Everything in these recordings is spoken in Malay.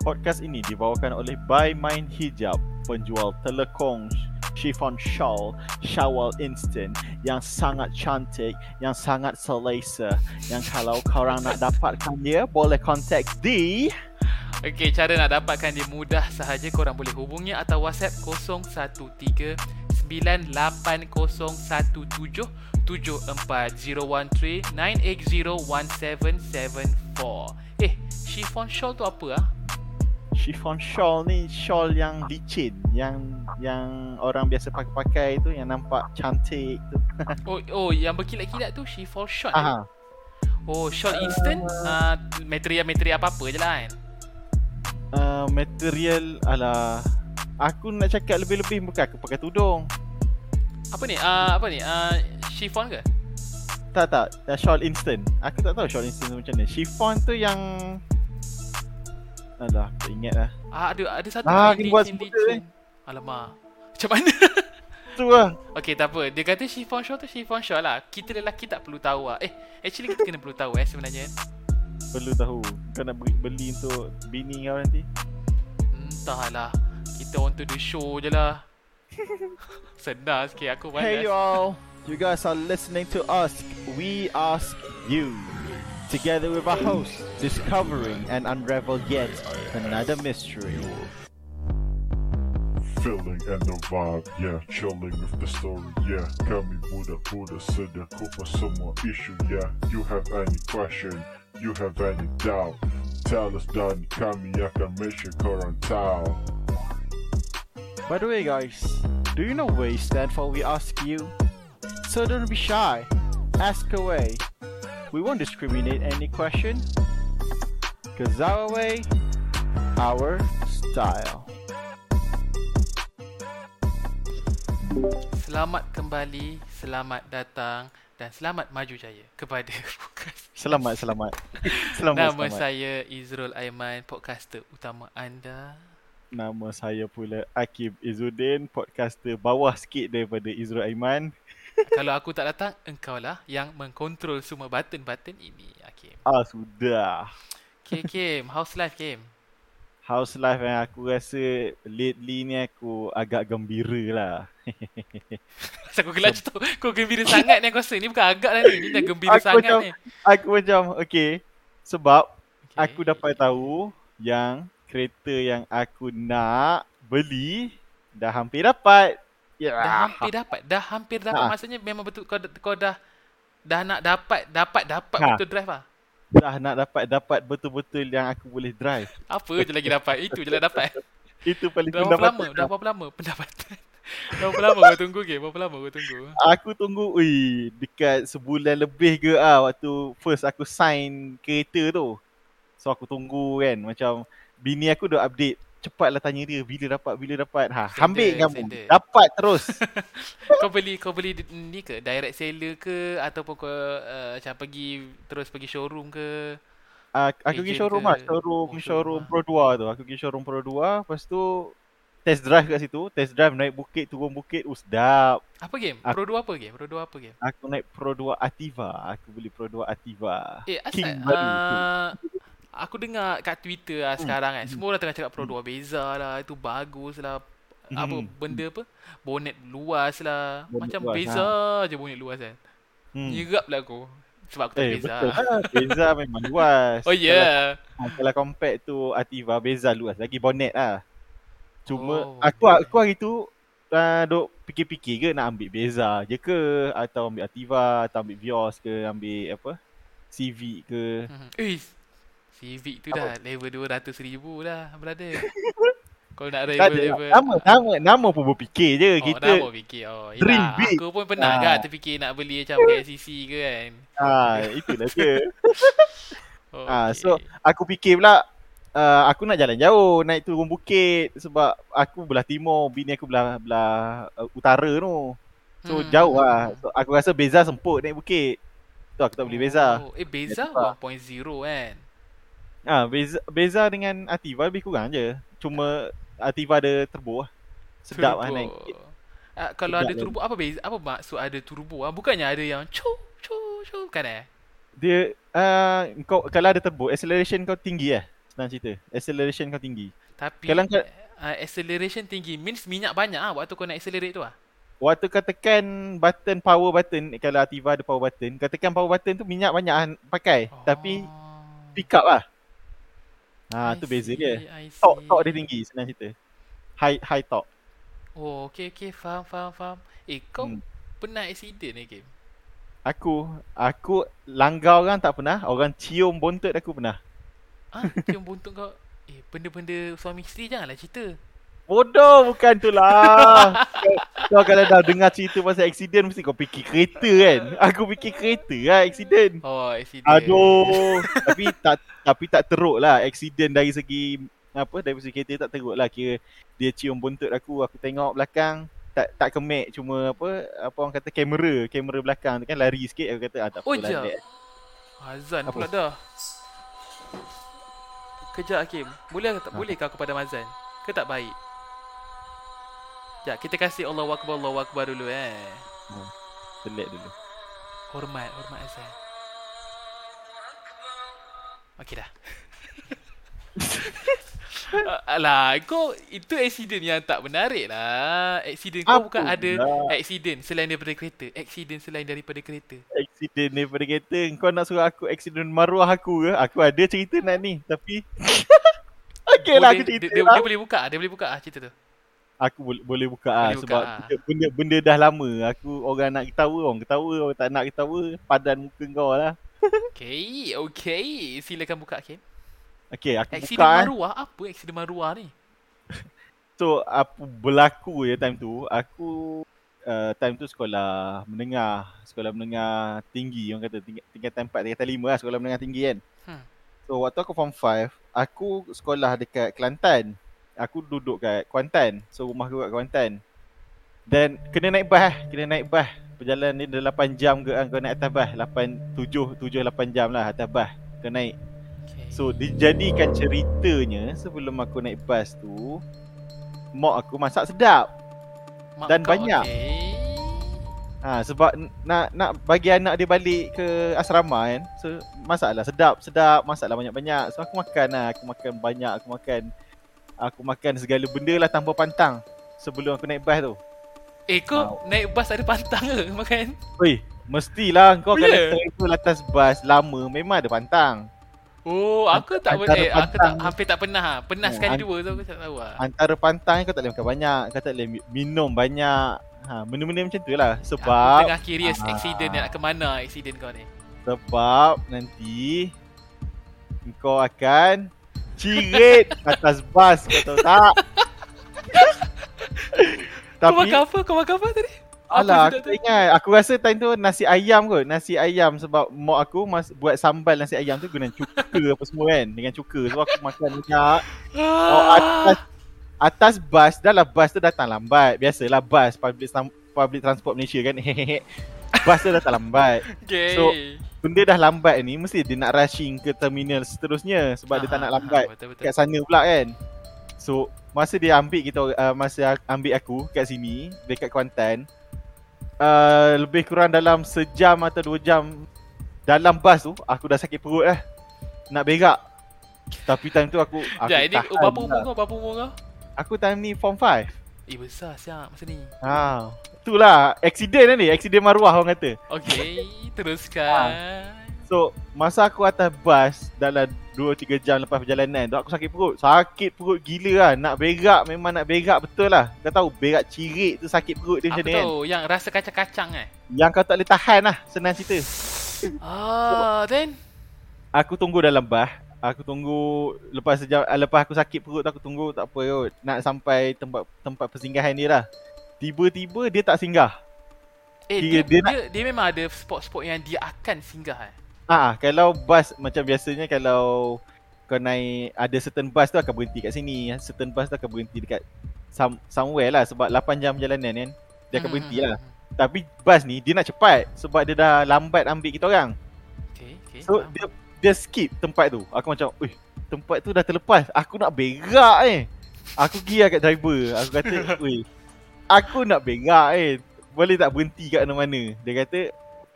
Podcast ini dibawakan oleh By Mind Hijab, penjual telekong chiffon shawl, shawl instant yang sangat cantik, yang sangat selesa. Yang kalau korang nak dapatkan dia, boleh contact di... Okey, cara nak dapatkan dia mudah sahaja korang boleh hubungi atau WhatsApp 013 980177 74013 9801774. Eh, chiffon shawl tu apa ah? Chiffon shawl ni shawl yang licin yang yang orang biasa pakai-pakai tu yang nampak cantik tu. Oh, oh yang berkilat-kilat tu chiffon shawl. eh? Aha. Oh, shawl instant uh, material-material apa-apa je lah kan. Uh, material ala aku nak cakap lebih-lebih bukan aku pakai tudung. Apa ni? Uh, apa ni? Uh, chiffon ke? Tak tak, uh, shawl instant. Aku tak tahu shawl instant macam mana. Chiffon tu yang Alah, tak ingat lah. Ah, ada ada satu Ah, kena buat licin. Alamak. Macam mana? Tu lah. Okey, tak apa. Dia kata chiffon shawl tu chiffon shawl lah. Kita lelaki tak perlu tahu lah. Eh, actually kita kena perlu tahu eh sebenarnya. Perlu tahu. Kau nak beli, beli untuk bini kau nanti. Entahlah. Kita on to the show je lah. Senang sikit aku malas. Hey you all, you guys are listening to us. We ask you. Together with our host, discovering and unravel yet another mystery. Feeling and the vibe, yeah, chilling with the story, yeah. Kami budak-budak sedang kupas semua issue, yeah. You have any question, you have any doubt, tell us dan kami akan make sure korang tahu. By the way, guys, do you know where you stand for? We ask you. So don't be shy. Ask away. We won't discriminate any question. Cause our way, our style. Selamat kembali, selamat datang dan selamat maju jaya kepada podcast. Selamat, selamat. selamat, Nama selamat. saya Izrul Aiman, podcaster utama anda. Nama saya pula Akib Izzuddin, podcaster bawah sikit daripada Izrul Aiman. Kalau aku tak datang, engkau lah yang mengkontrol semua button-button ini. Okay. Ah, sudah. Okay, Kim. How's life, Kim? House life yang aku rasa lately ni aku agak gembira lah. Asal kau gelak tu. Kau gembira sangat ni aku rasa. Ni bukan agak lah ni. Ni dah gembira Aku sangat macam- ni. Aku macam, okay. Sebab Okay. aku dapat tahu yang kereta yang aku nak beli dah hampir dapat. Ya. Dah hampir dapat. Dah hampir dapat. Ha. Maksudnya memang betul kau, kau dah dah nak dapat dapat dapat Ha. betul drive lah. Dah nak dapat dapat betul-betul yang aku boleh drive. Apa je lagi dapat. Itu je lah dapat. Itu paling Dah berapa lama? Dah berapa lama pendapatan? Dah berapa lama kau tunggu ke? Berapa lama kau tunggu? Aku tunggu ui dekat sebulan lebih ke ah waktu first aku sign kereta tu. So aku tunggu kan macam bini aku dah update cepatlah tanya dia bila dapat bila dapat. Ha, Sender, ambil kamu. sender. Dapat terus. kau beli kau beli ni ke direct seller ke ataupun kau uh, macam pergi terus pergi showroom ke? Uh, aku pergi showroom ke? lah, showroom, Oh, showroom showroom lah. Pro 2 tu. Aku pergi showroom Pro 2, lepas tu test drive kat situ, test drive naik bukit, turun bukit, sedap. Apa game? Aku- Pro 2 apa game? Pro 2 apa game? Aku naik Pro 2 Ativa, aku beli Pro 2 Ativa. Eh, asal King baru tu. Aku dengar kat Twitter lah Hmm. sekarang kan. Semua orang tengah cakap Pro 2 beza lah, itu bagus lah. Apa Hmm. benda apa? Bonet luas lah. Bonet Macam luas, beza je bonet luas kan. Hmm. Nyerap lah aku. Sebab aku tak Eh, beza. betul lah. Beza memang luas. Oh. Yeah. Kalau, kalau compact tu Ativa Beza luas lagi bonnet lah. Cuma Oh, aku okay. aku hari tu uh, duk fikir-fikir ke nak ambil Beza je ke atau ambil Ativa atau ambil Vios ke ambil apa Civic ke. Mhm. Eh, Civic tu dah level 200 ribu dah, brother. Kau nak Tak level ada, level. nama, nama, nama pun berfikir je Oh, kita. nama fikir. Oh, dream yelah. big. Aku pun pernah Ah. kan terfikir nak beli macam KCC ke kan. Ah, itulah dia. Oh, Ah, okay. so aku fikir pula uh, aku nak jalan jauh, naik turun bukit sebab aku belah timur, bini aku belah belah uh, utara tu. So Hmm. jauh lah. So, aku rasa Beza semput naik bukit. Tu aku tak beli Beza. Oh, eh Beza Ativa. 1.0 kan. Ah, Beza, Beza dengan Ativa lebih kurang je. Cuma Ativa ada turbo lah. Sedap lah Turbo. naik. Ah, kalau Sedap ada turbo apa beza apa maksud ada turbo? Ah, bukannya ada yang chu chu chu kan eh? Dia uh, kau kalau ada turbo acceleration kau tinggi eh. Senang cerita. Acceleration kau tinggi. Tapi Kalau kau- uh, acceleration tinggi means minyak banyak ah waktu kau nak accelerate tu ah. Waktu kau tekan button power button kalau Ativa ada power button, kau tekan power button tu minyak banyak pakai. Oh. Tapi pick up lah. Ha I tu beza see, dia. I Torque see. torque dia tinggi senang cerita. High high torque. Oh, okey okey, faham faham faham. Eh, kau Hmm. pernah accident ni game? Aku aku langgar orang tak pernah, orang cium bontot aku pernah. Ah, cium buntut kau. Eh, benda-benda suami isteri janganlah cerita. Bodoh bukan tu lah. kau, kau kalau dah dengar cerita pasal accident mesti kau fikir kereta kan. Aku fikir kereta lah accident. Oh, accident. Aduh. tapi tak tapi tak teruk lah accident dari segi apa dari segi kereta tak teruk lah kira dia cium buntut aku aku tengok belakang tak tak kemek cuma apa apa orang kata kamera kamera belakang tu kan lari sikit aku kata ah tak Oh, apa lah Azan Apa? pula dah. Kejap Hakim. Boleh tak boleh kau kepada Mazan? Ke tak baik? Sekejap, kita kasih Allahu Akbar, Allahu Akbar dulu eh. pelik dulu Hormat, hormat Azan. Okey dah. Ah, Alah, kau itu accident yang tak menarik lah. Accident kau Apa bukan ada pula? accident selain daripada kereta. Accident selain daripada kereta. accident daripada kereta kau nak suruh aku accident maruah aku ke aku ada cerita nak ni tapi Okey lah aku cerita dia, dia, lah. dia boleh buka, dia boleh buka ah cerita tu. Aku boleh boleh buka ah Boleh buka, sebab ah. benda, benda benda dah lama. Aku orang nak ketawa, orang ketawa, orang tak nak ketawa, padan muka kau lah. Okay, okay. Silakan buka Hakim. Okey, aku Accident buka eh. maruah apa accident maruah ni? So apa berlaku je time tu, aku uh, time tu sekolah menengah, sekolah menengah tinggi orang kata tingkat, tingkatan 4, tingkatan 5 lah sekolah menengah tinggi kan. Hmm. So waktu aku form 5, aku sekolah dekat Kelantan. Aku duduk kat Kuantan. So rumah aku kat Kuantan. Dan kena naik bas kena naik bas. Perjalanan ni dah 8 jam ke kan kau naik atas bas. 8 7 7 8 jam lah atas bas. Kau naik. Okay. So dijadikan ceritanya sebelum aku naik bas tu mak aku masak sedap. Mak dan kau banyak. Okay. Ha sebab nak nak bagi anak dia balik ke asrama kan. So masaklah sedap, sedap, masaklah banyak-banyak. So aku makan lah, aku makan banyak, aku makan aku makan segala benda lah tanpa pantang sebelum aku naik bas tu. Eh kau naik bas ada pantang ke makan? Oi, mestilah kau Oh, kalau ya? travel atas bas lama memang ada pantang. Oh, aku tak Antara boleh. Eh, aku tak hampir tak pernah. Pernah Ya, sekali an- dua tu aku tak tahu lah. Antara pantang kau tak boleh makan banyak, kau tak boleh mi- minum banyak. Ha, benda-benda macam tu lah. Aku Sebab tengah curious Ah. accident ni nak ke mana accident kau ni. Sebab nanti kau akan cirit atas bas kau tahu tak? Kau Tapi makan apa? Kau makan apa tadi? Alah aku tak ingat. Aku rasa time tu nasi ayam kot. Nasi ayam sebab mak aku mas, buat sambal nasi ayam tu guna cuka apa semua kan. Dengan cuka. So aku makan banyak Oh atas Atas bas Dah lah bas tu datang lambat. Biasalah bas Public, public transport Malaysia kan. Bas tu datang lambat. Okay. So, Benda dah lambat ni Mesti dia nak rushing ke terminal seterusnya Sebab dia tak nak lambat Betul betul. kat sana pula kan So masa dia ambil kita uh, Masa ambil aku kat sini Dekat Kuantan uh, Lebih kurang dalam sejam atau dua jam Dalam bas tu Aku dah sakit perut lah Nak berak Tapi time tu aku, aku Sekejap, ini tahan berapa umur lah. kau? Berapa umur kau? Aku time ni form 5 Eh besar siap masa ni. ha. Itulah. Accident lah ni. Accident maruah orang kata. Okay, teruskan. So masa aku atas bas Dalam 2-3 jam lepas perjalanan tu Aku sakit perut. Sakit perut gila lah. Nak berak memang nak berak betul lah. Kau tahu berak cirit tu sakit perut dia Aku macam ni kan? tahu yang rasa kacang-kacang eh. Yang kau tak boleh tahan lah Senang cerita. Ah, then? Aku tunggu dalam bas Aku tunggu Lepas sejam ah, Lepas aku sakit perut tu Aku tunggu tak apa kot Nak sampai tempat tempat persinggahan dia lah Tiba-tiba dia tak singgah eh Dia- dia, dia dia, dia, memang ada spot-spot yang dia akan singgah eh. Ah, kalau bas macam biasanya kalau kau naik ada certain bus tu akan berhenti kat sini, certain bus tu akan berhenti dekat some, somewhere lah sebab 8 jam perjalanan kan. Dia akan Hmm, berhenti hmm, lah. hmm, Tapi bas ni dia nak cepat sebab dia dah lambat ambil kita orang. Okay, okay. So faham. dia dia skip tempat tu. Aku macam, "Uih, tempat tu dah terlepas. Aku nak berak eh." Aku pergi lah kat driver. Aku kata, "Uih, aku nak berak eh. Boleh tak berhenti kat mana-mana?" Dia kata,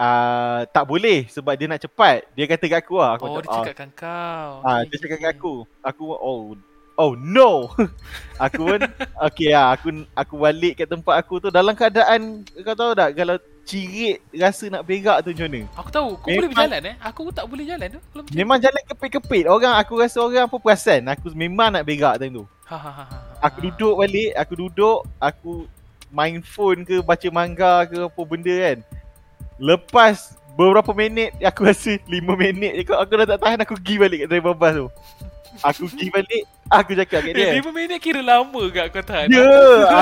uh, tak boleh sebab dia nak cepat. Dia kata kat aku lah. Aku Oh, macam, dia cakapkan kau. Ah, dia cakap kat aku. Aku oh oh no. aku pun okey lah aku aku balik kat tempat aku tu dalam keadaan kau tahu tak kalau cirit rasa nak berak tu macam mana? Aku tahu, kau Memang- boleh berjalan eh? Aku tak boleh jalan tu. Kalau macam Memang jalan kepit-kepit. Orang aku rasa orang pun perasan aku memang nak berak time tu. Ha ha ha. ha. Aku duduk balik, aku duduk, aku main phone ke baca manga ke apa benda kan. Lepas beberapa minit aku rasa 5 minit je kot aku dah tak tahan aku pergi balik kat driver bus tu. Aku pergi balik, aku cakap kat dia. Eh, 5 minit kira lama gak kau tahan? Ya,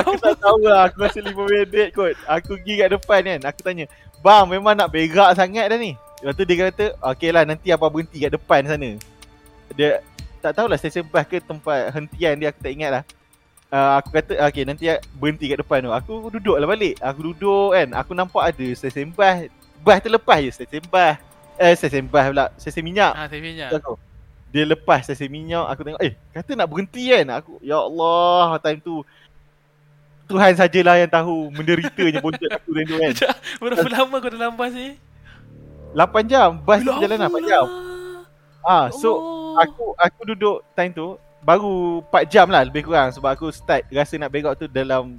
aku tak tahu lah. Aku rasa 5 minit kot. Aku pergi kat depan kan. Aku tanya, Bang, memang nak berak sangat dah ni. Lepas tu dia kata, okey lah nanti apa berhenti kat depan sana. Dia tak tahulah stesen bas ke tempat hentian dia aku tak ingat lah. Uh, aku kata okey nanti berhenti kat depan tu. Aku duduk lah balik. Aku duduk kan. Aku nampak ada stesen bas. Bas terlepas je stesen bas. Eh stesen bas pula. Stesen minyak. Ha, saya minyak. Aku. Dia lepas stesen minyak Aku tengok Eh kata nak berhenti kan Aku Ya Allah Time tu Tuhan sajalah yang tahu Menderitanya bontot aku time tu kan Berapa lama kau dalam bas ni? 8 jam Bas Lama jalan 8 lah. jam ah, So Oh. aku aku duduk time tu Baru 4 jam lah lebih kurang Sebab aku start rasa nak berak tu dalam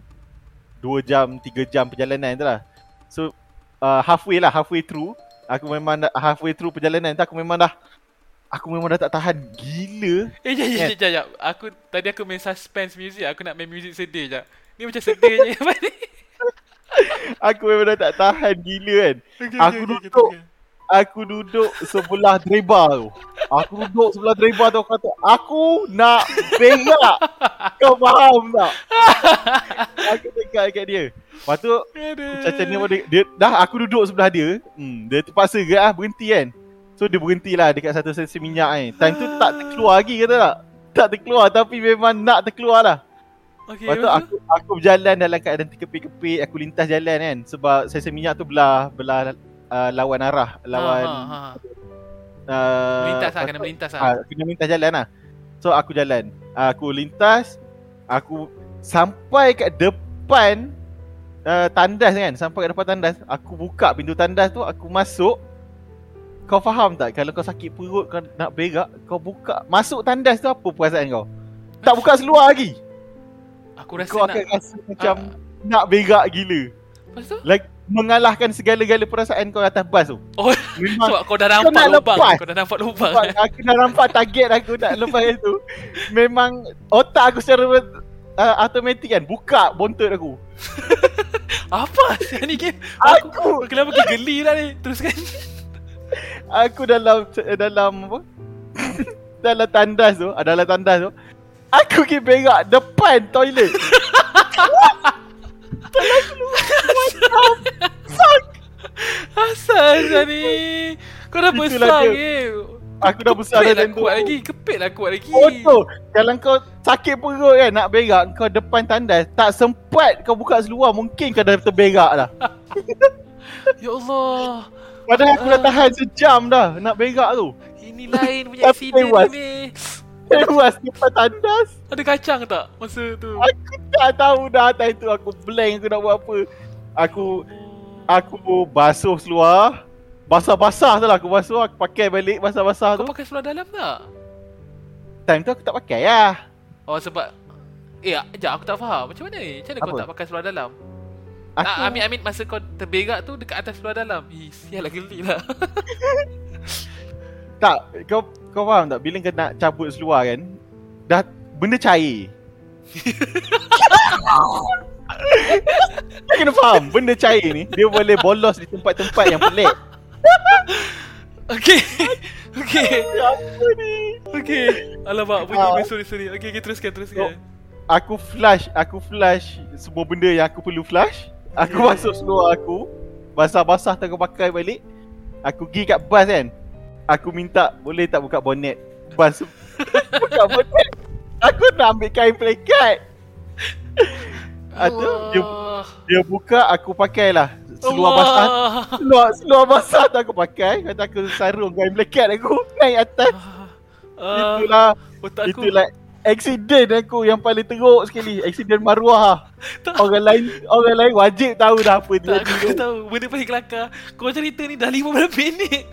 2 jam 3 jam perjalanan tu lah So uh, halfway lah halfway through Aku memang dah, halfway through perjalanan tu aku memang dah Aku memang dah tak tahan gila Eh, jap, jap, Kan? jap, jap, jap. Aku, tadi aku main suspense music. Aku nak main music sedih jap. Ni macam sedih je. Apa ni? Aku memang dah tak tahan gila kan Okay, Aku duduk. Aku duduk sebelah driver tu Aku duduk sebelah driver tu Aku kata Aku nak berak Kau faham tak? Aku cakap kat dia Lepas tu Macam ni dia, dia, Dah aku duduk sebelah dia hmm, Dia terpaksa ke ah berhenti kan So dia berhenti lah dekat satu sesi minyak ni Time tu tak terkeluar lagi kata tak Tak terkeluar tapi memang nak terkeluar lah Okay, Lepas tu aku aku berjalan dalam keadaan terkepit-kepit Aku lintas jalan kan Sebab sesi minyak tu belah Belah uh, lawan arah Lawan Ha, ha, ha. uh, Melintas lah, kena melintas lah. Ah, kena minta jalan lah. So aku jalan. Aku lintas, aku sampai kat depan uh, tandas kan. Sampai kat depan tandas, aku buka pintu tandas tu, aku masuk. Kau faham tak kalau kau sakit perut kau nak berak, kau buka masuk tandas tu apa perasaan kau? Tak buka seluar lagi. Aku rasa Kau nak... akan rasa macam Ah. nak berak gila. Lepas tu? Like mengalahkan segala-gala perasaan kau atas bas tu. Oh, Memang sebab kau dah nampak nak lubang. lepas. Kau dah nampak lubang. Sebab aku dah nampak target aku nak lepas itu Memang otak aku secara uh, automatik kan Buka bontot aku Apa ni game? Aku Kenapa kau geli lah ni? Teruskan. Aku dalam Dalam apa Dalam tandas tu ah, Dalam tandas tu Aku pergi berak depan toilet Asal asal ni? Kau dah besar ke? Aku dah besar dah lah tu kuat lagi. Kepit lah kuat lagi. Bodoh Kalau kau sakit perut kan Nak berak Kau depan tandas Tak sempat kau buka seluar Mungkin kau dah terberak dah Ya Allah. Padahal aku dah Ah. tahan sejam dah Nak berak tu Ini lain punya accident ni. Tewas depan tandas Ada kacang tak masa tu? Aku tak tahu dah Time tu aku blank aku nak buat apa Aku Aku basuh seluar Basah-basah tu lah aku basuh Aku pakai balik basah-basah Kau tu pakai seluar dalam tak? Time tu aku tak pakai lah Oh sebab Eh, sekejap aku tak faham. Macam mana ni? Macam mana kau Apa? tak pakai seluar dalam? Aku Ah, Amin Amin masa kau terberak tu dekat atas seluar dalam. Ih, sial lah geli lah. Tak Kau kau faham tak Bila kau nak cabut seluar kan Dah Benda cair Kau kena faham Benda cair ni Dia boleh bolos di tempat-tempat yang pelik Okay. okay. Apa ni Okay. Alamak, bunyi Ah. uh, sorry sorry. Okay, okay teruskan teruskan. Aku flash Aku flash Semua benda yang aku perlu flash Aku masuk seluar aku. Basah-basah aku pakai balik. Aku pergi kat bas kan. Aku minta Boleh tak buka bonnet? Bas Buka bonnet. Aku nak ambil kain pelikat Atau dia, Allah. dia buka Aku pakailah. Seluar basah. Seluar, seluar basah tu aku pakai. Kata aku sarung kain pelikat aku Naik atas. Ah, Itulah otak aku. Accident aku yang paling teruk sekali. Accident maruah. Tak. Orang lain Orang lain wajib tahu dah apa dia Tak aku tahu. Benda paling kelakar. Kau cerita ni dah 15 minit.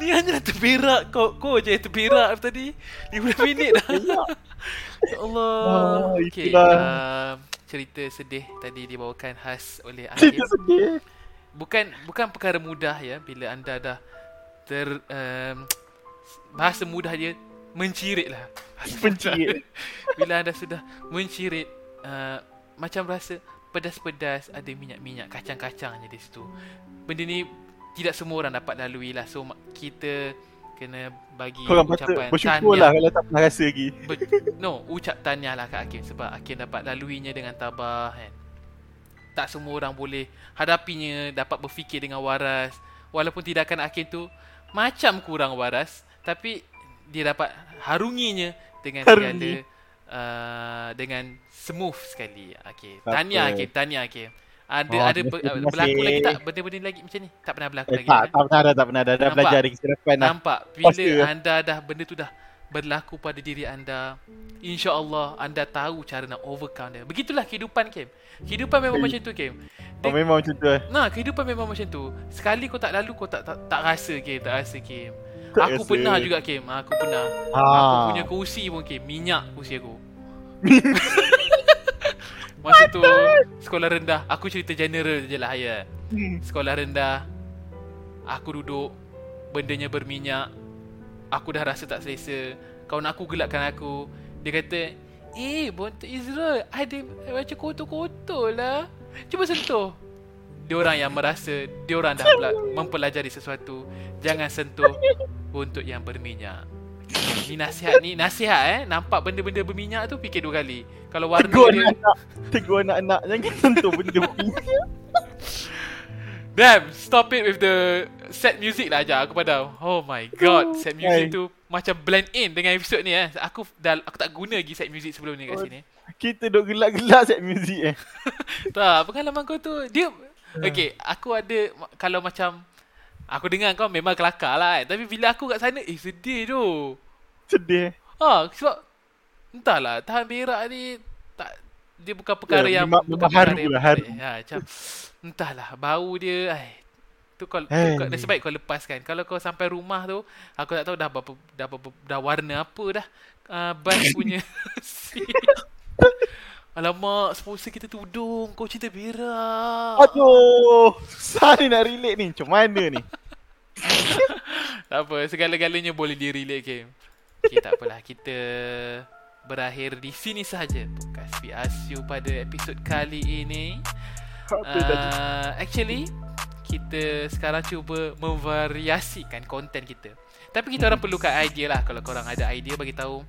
Ni hanya dah terberak. Kau kau je yang terberak tadi. 15 minit dah. Ya Allah. Ah, Okay uh, Cerita sedih tadi dibawakan khas oleh Hakim Cerita sedih. Bukan bukan perkara mudah ya. Bila anda dah ter um, Bahasa mudah dia Mencirit lah. Mencirit. Bila anda sudah mencirit uh, Macam rasa pedas-pedas Ada minyak-minyak kacang-kacangnya di situ Benda ni Tidak semua orang dapat lalui lah So kita Kena bagi Korang ucapan bersyukur lah Kalau tak pernah rasa lagi Ber- no, ucap tahniah lah kat Hakim sebab Hakim dapat laluinya dengan tabah kan. Tak semua orang boleh hadapinya, dapat berfikir dengan waras. Walaupun tindakan Hakim tu macam kurang waras, tapi dia dapat harunginya dengan Harungi. segala uh, dengan smooth sekali. Okey. Tahniah apa. Hakim, tahniah Hakim. Ada Oh, ada ber- terima berlaku lagi tak benda-benda lagi macam ni? Tak pernah berlaku eh, lagi. tak, kan? tak pernah dah, tak pernah dah Dah Nampak? belajar dari kesilapan lah Nampak bila Pasti lah. anda dah benda tu dah berlaku pada diri anda, insya-Allah anda tahu cara nak overcome dia. Begitulah kehidupan Kim. Kehidupan memang macam tu Kim. Oh memang macam tu eh Nah, kehidupan memang macam tu. Sekali kau tak lalu kau tak tak, tak rasa Kim, tak rasa Kim. Aku rasa. pernah juga Kim. Aku pernah. ha. Aku punya kerusi pun Kim, minyak kerusi aku. Masa tu sekolah rendah, aku cerita general je lah ya. Sekolah rendah Aku duduk Bendanya berminyak Aku dah rasa tak selesa Kawan aku gelakkan aku Dia kata Eh bontot Izrul Ada macam kotor-kotor lah Cuba sentuh Dia orang yang merasa Dia orang dah pela- mempelajari sesuatu Jangan sentuh Bontot yang berminyak. Ni nasihat ni Nasihat eh? Nampak benda-benda berminyak tu Fikir dua kali. Kalau warna Tegur dia anak-anak Tegur anak-anak Jangan sentuh benda Damn, stop it with the set music lah ajar aku padam. Oh my god, set music tu macam blend in dengan episod ni eh. Aku dah aku tak guna lagi set music sebelum ni kat sini. Kita duk gelak-gelak set muzik eh. Tak, pengalaman kau tu dia Okay, aku ada kalau macam aku dengar kau memang kelakar lah kan. Tapi bila aku kat sana eh sedih tu. Sedih Ha, sebab entahlah tahan berak ni tak dia bukan perkara Ya, yang memang- bukan perkara yang lah, haru. Ha, macam entahlah bau dia ai tu kau, Hey. kau nasib baik kau lepaskan. Kalau kau sampai rumah tu aku tak tahu dah berapa dah berapa, dah warna apa dah uh, ban punya seat. Alamak, sponsor kita tudung. Kau cerita berak. Aduh Susah ni nak relate ni Macam mana ni Tak apa, segala-galanya boleh di-relate game. Okay, tak apalah. Kita berakhir di sini sahaja podcast PRSU pada episod kali ini. Uh, actually, kita sekarang cuba memvariasikan konten kita. Tapi kita orang perlukan idea lah kalau korang ada idea bagi tahu.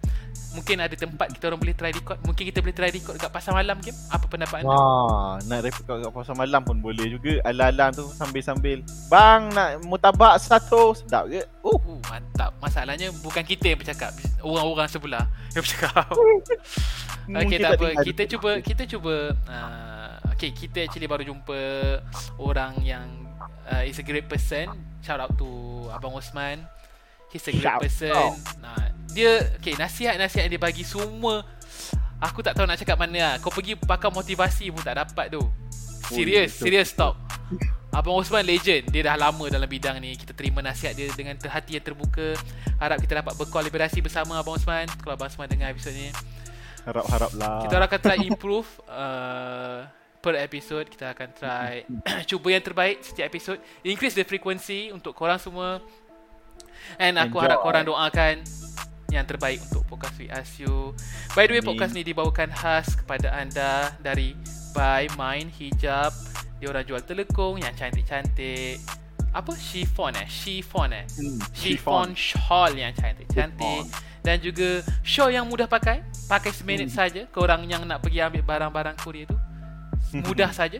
Mungkin ada tempat kita orang boleh try record. Mungkin kita boleh try record kat pasar malam game. Apa pendapat anda? Wah, nak report kat pasar malam pun boleh juga. Alam-alam tu sambil-sambil. Bang, nak mutabak satu. Sedap ke? Oh, Uh, mantap. Masalahnya bukan kita yang bercakap. Orang-orang sebelah yang bercakap. Okay, mungkin tak apa. Kita cuba kita cuba uh, okay, kita actually baru jumpa orang yang uh, is a great person. Shout out to Abang Osman. He's a great Shout person. out. Nah, dia okay, nasihat-nasihat yang dia bagi semua aku tak tahu nak cakap mana lah. Kau pergi pakar motivasi pun tak dapat tu. Serius, betul. serius stop. Abang Osman legend Dia dah lama dalam bidang ni Kita terima nasihat dia Dengan hati yang terbuka Harap kita dapat berkolaborasi bersama Abang Osman Kalau Abang Osman dengar episod ni Harap-harap lah. kita orang akan try improve uh, per episode kita akan try cuba yang terbaik setiap episod increase the frequency untuk korang semua and aku Enjoy. harap korang doakan yang terbaik untuk podcast We Ask You by the way podcast ni dibawakan khas kepada anda dari By Mind Hijab. Dia orang jual telekung yang cantik-cantik. Apa? Chiffon eh? Chiffon eh? Hmm, chiffon shawl yang cantik-cantik. Dan juga shawl yang mudah pakai. Pakai seminit Hmm. saja. Korang yang nak pergi ambil barang-barang Korea tu mudah saja.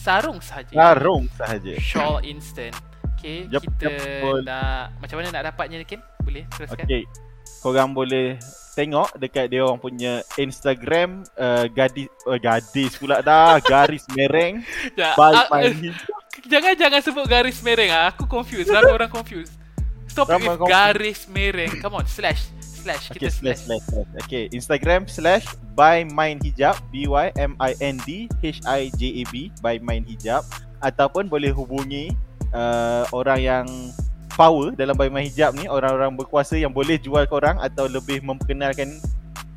Sarung saja. Sarung sahaja. shawl instant. Okay Yup, kita betul. nak macam mana nak dapatnya Kim? Boleh teruskan? Okay. Korang boleh tengok dekat dia orang punya Instagram uh, gadis uh, gadis pula dah garis mereng Ya, by ah, my eh, jangan jangan sebut garis mereng ah aku confused ramai orang confused stop Ramai with confused. garis mereng come on slash slash Okay, kita slash, slash. slash, slash. Okay, Instagram slash by mind hijab, B Y M I N D H I J A B by mind hijab ataupun boleh hubungi uh, orang yang power dalam mind hijab ni, orang-orang berkuasa yang boleh jual korang atau lebih memperkenalkan ni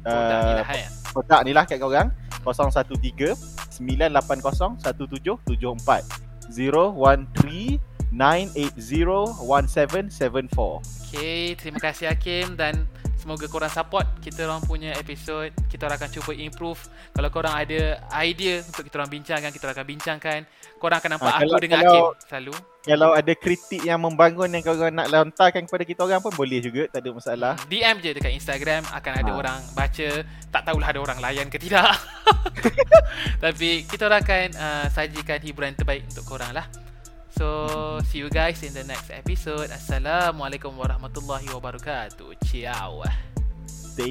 uh, lah produk ni lah kat korang. 013 980 1774 013 980 1774 Okay, terima kasih Hakim. Dan semoga korang support kita orang punya episod. Kita orang akan cuba improve. Kalau korang ada idea untuk kita orang bincangkan, kita orang akan bincangkan. Korang akan nampak aku kalau- dengan kalau- Hakim selalu. Kalau ada kritik yang membangun yang korang nak lontarkan kepada kita orang pun boleh juga, tak ada masalah. DM je dekat Instagram akan ada Ha. orang baca. Tak tahulah ada orang layan ke tidak. Tapi kita orang akan uh, sajikan hiburan terbaik untuk korang lah. So, see you guys in the next episode. Assalamualaikum warahmatullahi wabarakatuh. Ciao.